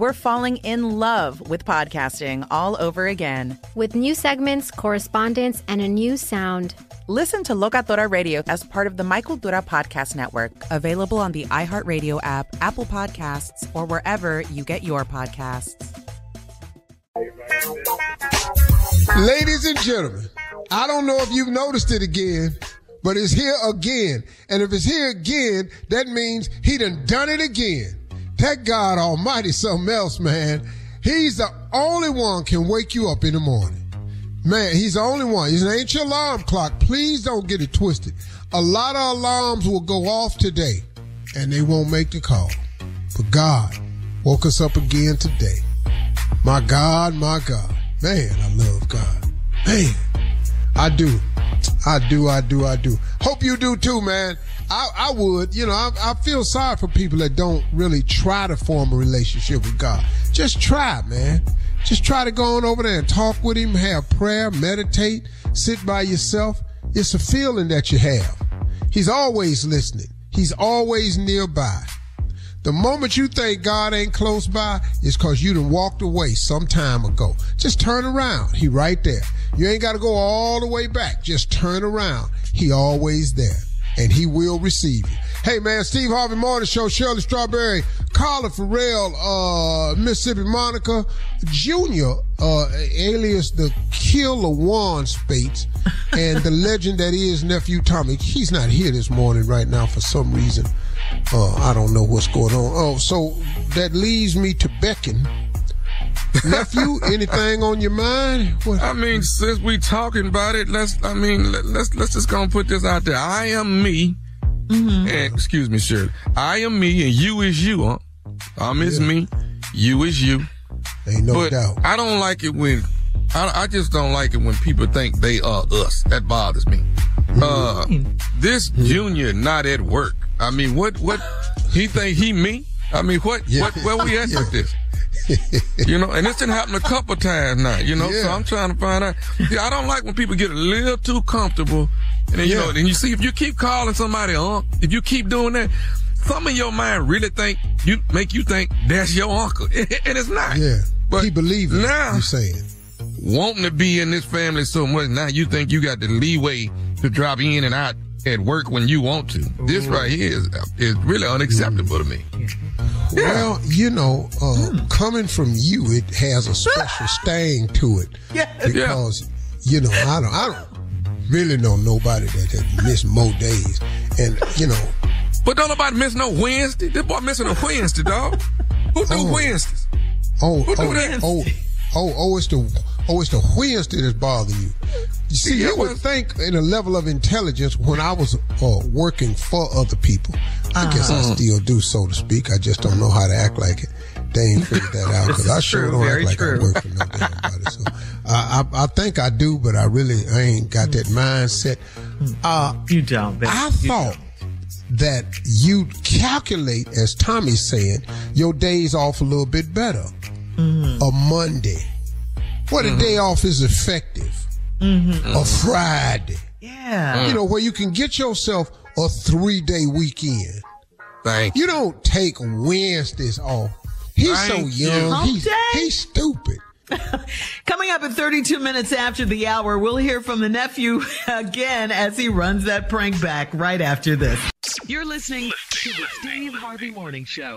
we're falling in love with podcasting all over again. With new segments, correspondence, and a new sound. Listen to Locatora Radio as part of the My Cultura Podcast Network, available on the iHeartRadio app, Apple Podcasts, or wherever you get your podcasts. Ladies and gentlemen, I don't know if you've noticed it again, but it's here again. And if it's here again, that means he done done it again. That God Almighty something else, man. He's the only one can wake you up in the morning. Man, he's the only one. It ain't your alarm clock. Please don't get it twisted. A lot of alarms will go off today and they won't make the call. But God woke us up again today. My God, my God. Man, I love God. Man, I do. I do, I do, I do. Hope you do too, man. I, I would, you know, I, I feel sorry for people that don't really try to form a relationship with God. Just try, man. Just try to go on over there and talk with him, have prayer, meditate, sit by yourself. It's a feeling that you have. He's always listening. He's always nearby. The moment you think God ain't close by is cause you done walked away some time ago. Just turn around. He right there. You ain't got to go all the way back. Just turn around. He always there and he will receive you. Hey man, Steve Harvey Morning Show, Shirley Strawberry, Carla Ferrell, uh, Mississippi Monica, Junior, uh, alias the Killer Juan Spates, and the legend that is nephew Tommy. He's not here this morning right now for some reason. Uh, I don't know what's going on. Oh, so that leaves me to beckon. Nephew, anything on your mind? What? I mean, since we talking about it, let's. I mean, let, let's let's just go and put this out there. I am me. Mm-hmm. And excuse me, Shirley. I am me, and you is you. Huh? I'm is yeah. me, you is you. Ain't no but doubt. I don't like it when I, I, just don't like it when people think they are us. That bothers me. Mm-hmm. Uh, this mm-hmm. junior not at work. I mean, what what he think he me? I mean, what yeah. what where we at yeah. with this? You know, and this didn't happen a couple times now, you know, yeah. so I'm trying to find out. Yeah, I don't like when people get a little too comfortable. And then, you know, and you see, if you keep calling somebody uncle, if you keep doing that, some of your mind really think you make you think that's your uncle, and it's not. Yeah, but he believes now. You saying wanting to be in this family so much now you think you got the leeway to drop in and out at work when you want to. This right here is is really unacceptable to me. Well, you know, uh, hmm. coming from you, it has a special sting to it. Yeah. Because, you know, I don't, I don't really know nobody that has missed more days. And, you know. But don't nobody miss no Wednesday. This boy missing a Wednesday, dog. Who do oh, Wednesdays? Oh, Who oh, do that? oh, oh, oh, it's the, oh, it's the Wednesday that's bothering you. See, you would think in a level of intelligence when I was uh, working for other people. I uh-huh. guess I still do, so to speak. I just don't know how to act like it. They ain't figured that out because I sure true, don't act like true. I work for no damn body. So I, I, I, think I do, but I really I ain't got that mindset. Uh, you don't. I you thought don't. that you'd calculate, as Tommy's saying, your days off a little bit better. Mm-hmm. A Monday. What mm-hmm. a day off is effective. Mm-hmm. A Friday. Yeah. You know, where you can get yourself a three day weekend. Thank you. don't take Wednesdays off. He's Thank so young. He's, he's stupid. Coming up at 32 minutes after the hour, we'll hear from the nephew again as he runs that prank back right after this. You're listening to the Steve Harvey Morning Show.